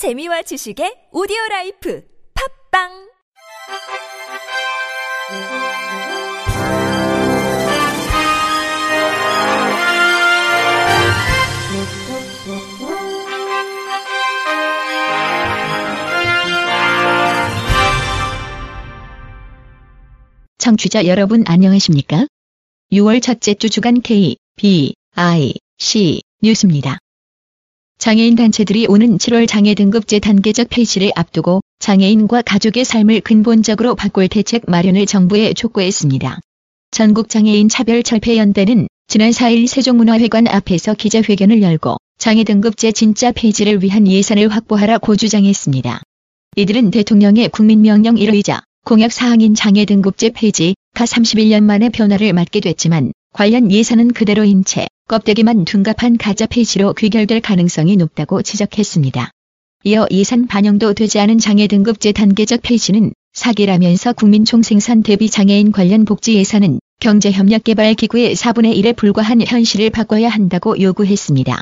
재미와 지식의 오디오 라이프 팝빵 청취자 여러분 안녕하십니까? 6월 첫째 주 주간 K, B, I, C 뉴스입니다. 장애인 단체들이 오는 7월 장애 등급제 단계적 폐지를 앞두고 장애인과 가족의 삶을 근본적으로 바꿀 대책 마련을 정부에 촉구했습니다. 전국장애인 차별철폐연대는 지난 4일 세종문화회관 앞에서 기자회견을 열고 장애 등급제 진짜 폐지를 위한 예산을 확보하라 고 주장했습니다. 이들은 대통령의 국민명령 1호이자 공약 사항인 장애 등급제 폐지, 가 31년 만에 변화를 맞게 됐지만 관련 예산은 그대로인 채 껍데기만 둔갑한 가짜 폐지로 귀결될 가능성이 높다고 지적했습니다. 이어 예산 반영도 되지 않은 장애 등급제 단계적 폐지는 사기라면서 국민 총생산 대비 장애인 관련 복지 예산은 경제협력개발기구의 4분의 1에 불과한 현실을 바꿔야 한다고 요구했습니다.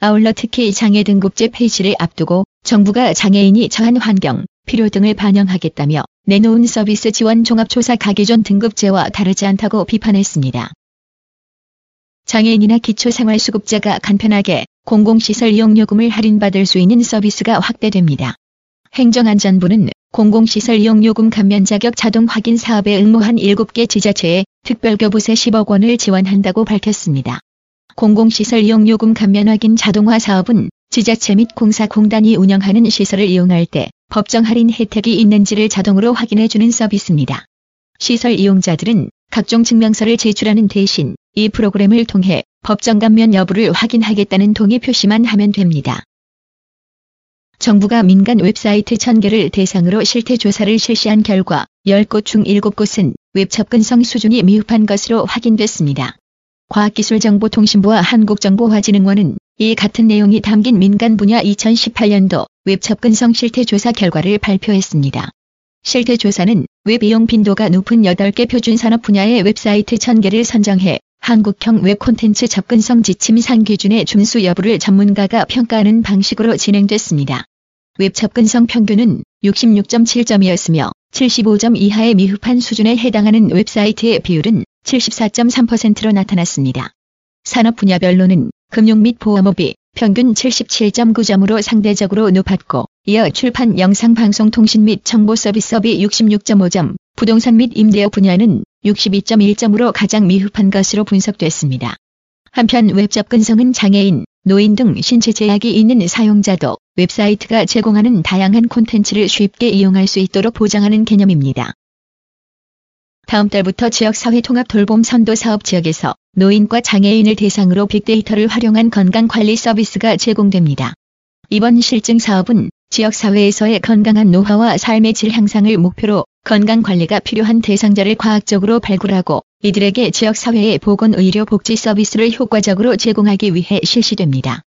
아울러 특히 장애 등급제 폐지를 앞두고 정부가 장애인이 처한 환경, 필요 등을 반영하겠다며 내놓은 서비스 지원 종합조사 가기존 등급제와 다르지 않다고 비판했습니다. 장애인이나 기초생활수급자가 간편하게 공공시설 이용요금을 할인받을 수 있는 서비스가 확대됩니다. 행정안전부는 공공시설 이용요금 감면 자격 자동 확인 사업에 응모한 7개 지자체에 특별교부세 10억 원을 지원한다고 밝혔습니다. 공공시설 이용요금 감면 확인 자동화 사업은 지자체 및 공사공단이 운영하는 시설을 이용할 때 법정 할인 혜택이 있는지를 자동으로 확인해주는 서비스입니다. 시설 이용자들은 각종 증명서를 제출하는 대신 이 프로그램을 통해 법정 감면 여부를 확인하겠다는 동의 표시만 하면 됩니다. 정부가 민간 웹사이트 1000개를 대상으로 실태 조사를 실시한 결과 10곳 중 7곳은 웹 접근성 수준이 미흡한 것으로 확인됐습니다. 과학기술정보통신부와 한국정보화진흥원은 이 같은 내용이 담긴 민간 분야 2018년도 웹 접근성 실태 조사 결과를 발표했습니다. 실태 조사는 웹 이용 빈도가 높은 8개 표준 산업 분야의 웹사이트 1000개를 선정해 한국형 웹 콘텐츠 접근성 지침 상 기준의 준수 여부를 전문가가 평가하는 방식으로 진행됐습니다. 웹 접근성 평균은 66.7점이었으며 75점 이하의 미흡한 수준에 해당하는 웹사이트의 비율은 74.3%로 나타났습니다. 산업 분야별로는 금융 및 보험업이 평균 77.9점으로 상대적으로 높았고 이어 출판 영상 방송 통신 및 정보 서비스업이 66.5점, 부동산 및 임대업 분야는 62.1점으로 가장 미흡한 것으로 분석됐습니다. 한편 웹 접근성은 장애인, 노인 등 신체 제약이 있는 사용자도 웹사이트가 제공하는 다양한 콘텐츠를 쉽게 이용할 수 있도록 보장하는 개념입니다. 다음 달부터 지역사회 통합 돌봄 선도 사업 지역에서 노인과 장애인을 대상으로 빅데이터를 활용한 건강관리 서비스가 제공됩니다. 이번 실증 사업은 지역사회에서의 건강한 노화와 삶의 질 향상을 목표로 건강관리가 필요한 대상자를 과학적으로 발굴하고 이들에게 지역사회의 보건의료 복지 서비스를 효과적으로 제공하기 위해 실시됩니다.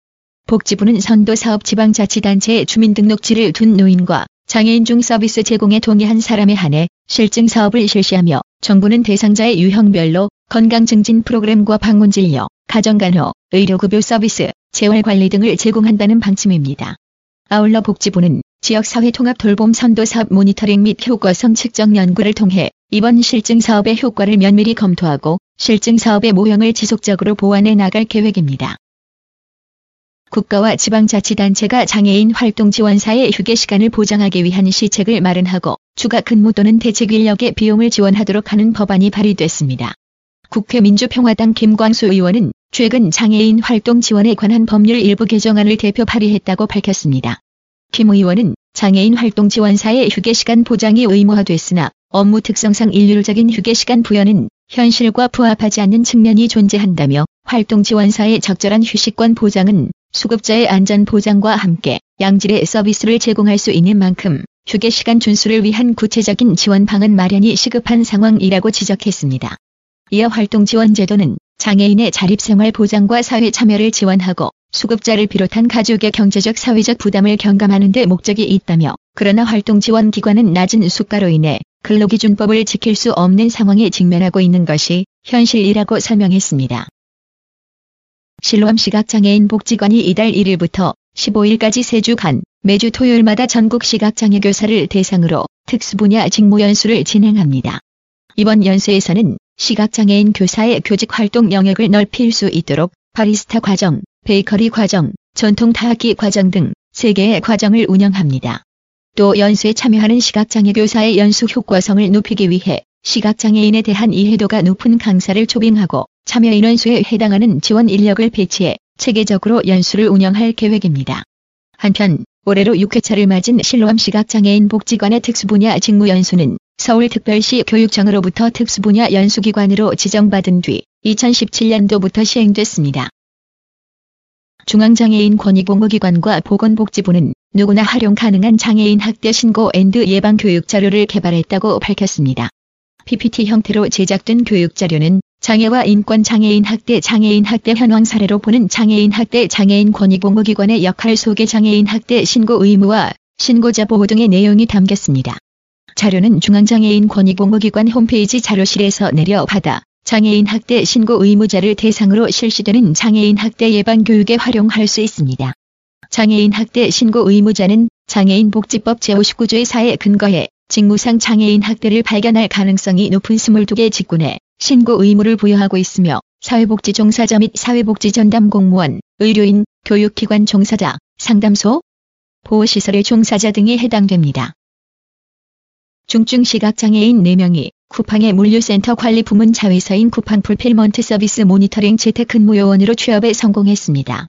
복지부는 선도사업 지방자치단체에 주민등록지를 둔 노인과 장애인 중 서비스 제공에 동의한 사람에 한해 실증 사업을 실시하며 정부는 대상자의 유형별로 건강증진 프로그램과 방문진료, 가정간호, 의료급여 서비스, 재활관리 등을 제공한다는 방침입니다. 아울러 복지부는 지역사회 통합 돌봄 선도 사업 모니터링 및 효과성 측정 연구를 통해 이번 실증 사업의 효과를 면밀히 검토하고 실증 사업의 모형을 지속적으로 보완해 나갈 계획입니다. 국가와 지방자치단체가 장애인 활동 지원사의 휴게 시간을 보장하기 위한 시책을 마련하고 추가 근무 또는 대책 인력의 비용을 지원하도록 하는 법안이 발의됐습니다. 국회 민주평화당 김광수 의원은 최근 장애인 활동 지원에 관한 법률 일부 개정안을 대표 발의했다고 밝혔습니다. 김 의원은 장애인 활동 지원사의 휴게시간 보장이 의무화됐으나 업무 특성상 일률적인 휴게시간 부여는 현실과 부합하지 않는 측면이 존재한다며 활동 지원사의 적절한 휴식권 보장은 수급자의 안전 보장과 함께 양질의 서비스를 제공할 수 있는 만큼 휴게시간 준수를 위한 구체적인 지원 방안 마련이 시급한 상황이라고 지적했습니다. 이어 활동 지원 제도는 장애인의 자립생활 보장과 사회 참여를 지원하고 수급자를 비롯한 가족의 경제적 사회적 부담을 경감하는 데 목적이 있다며 그러나 활동지원기관은 낮은 수가로 인해 근로기준법을 지킬 수 없는 상황에 직면하고 있는 것이 현실이라고 설명했습니다. 실로암 시각장애인 복지관이 이달 1일부터 15일까지 3주간 매주 토요일마다 전국 시각장애 교사를 대상으로 특수분야 직무 연수를 진행합니다. 이번 연수에서는 시각장애인 교사의 교직 활동 영역을 넓힐 수 있도록 바리스타 과정, 베이커리 과정, 전통 타악기 과정 등 3개의 과정을 운영합니다. 또 연수에 참여하는 시각장애 교사의 연수 효과성을 높이기 위해 시각장애인에 대한 이해도가 높은 강사를 초빙하고 참여 인원 수에 해당하는 지원 인력을 배치해 체계적으로 연수를 운영할 계획입니다. 한편 올해로 6회차를 맞은 실로암 시각장애인 복지관의 특수분야 직무 연수는 서울특별시 교육청으로부터 특수분야 연수기관으로 지정받은 뒤 2017년도부터 시행됐습니다. 중앙장애인 권익옹호기관과 보건복지부는 누구나 활용 가능한 장애인 학대 신고 and 예방 교육 자료를 개발했다고 밝혔습니다. PPT 형태로 제작된 교육 자료는 장애와 인권 장애인 학대 장애인 학대 현황 사례로 보는 장애인 학대 장애인 권익옹호기관의 역할 속의 장애인 학대 신고 의무와 신고자 보호 등의 내용이 담겼습니다. 자료는 중앙장애인 권익공무기관 홈페이지 자료실에서 내려받아 장애인 학대 신고 의무자를 대상으로 실시되는 장애인 학대 예방 교육에 활용할 수 있습니다. 장애인 학대 신고 의무자는 장애인 복지법 제59조의 사에 근거해 직무상 장애인 학대를 발견할 가능성이 높은 22개 직군에 신고 의무를 부여하고 있으며 사회복지 종사자 및 사회복지 전담 공무원, 의료인, 교육기관 종사자, 상담소, 보호시설의 종사자 등이 해당됩니다. 중증 시각장애인 4명이 쿠팡의 물류센터 관리 부문 자회사인 쿠팡 풀필먼트 서비스 모니터링 재택근무 요원으로 취업에 성공했습니다.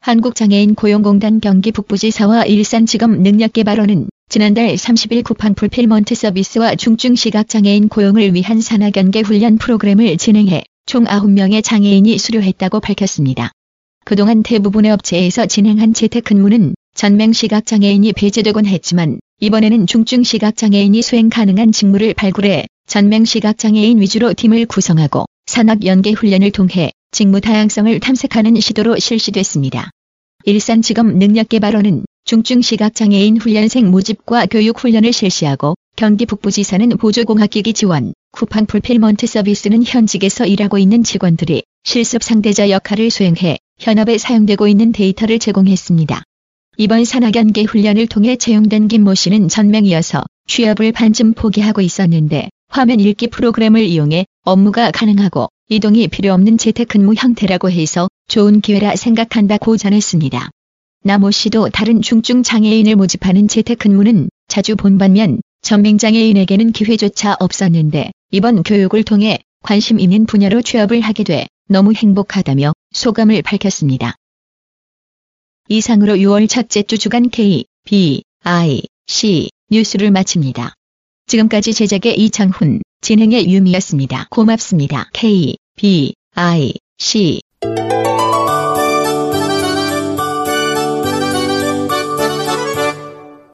한국장애인 고용공단 경기 북부지사와 일산직업 능력개발원은 지난달 30일 쿠팡 풀필먼트 서비스와 중증 시각장애인 고용을 위한 산업 연계 훈련 프로그램을 진행해 총 9명의 장애인이 수료했다고 밝혔습니다. 그동안 대부분의 업체에서 진행한 재택근무는 전맹 시각장애인이 배제되곤 했지만 이번에는 중증 시각장애인이 수행 가능한 직무를 발굴해 전맹 시각장애인 위주로 팀을 구성하고 산업 연계 훈련을 통해 직무 다양성을 탐색하는 시도로 실시됐습니다. 일산직업 능력개발원은 중증 시각장애인 훈련생 모집과 교육 훈련을 실시하고 경기 북부지사는 보조공학기기 지원, 쿠팡 풀필먼트 서비스는 현직에서 일하고 있는 직원들이 실습 상대자 역할을 수행해 현업에 사용되고 있는 데이터를 제공했습니다. 이번 산학연계 훈련을 통해 채용된 김 모 씨는 전맹이어서 취업을 반쯤 포기하고 있었는데 화면 읽기 프로그램을 이용해 업무가 가능하고 이동이 필요 없는 재택근무 형태라고 해서 좋은 기회라 생각한다고 전했습니다. 나모 씨도 다른 중증 장애인을 모집하는 재택근무는 자주 본 반면 전맹장애인에게는 기회조차 없었는데 이번 교육을 통해 관심 있는 분야로 취업을 하게 돼 너무 행복하다며 소감을 밝혔습니다. 이상으로 6월 첫째 주 주간 K, B, I, C 뉴스를 마칩니다. 지금까지 제작의 이창훈, 진행의 유미였습니다. 고맙습니다. K, B, I, C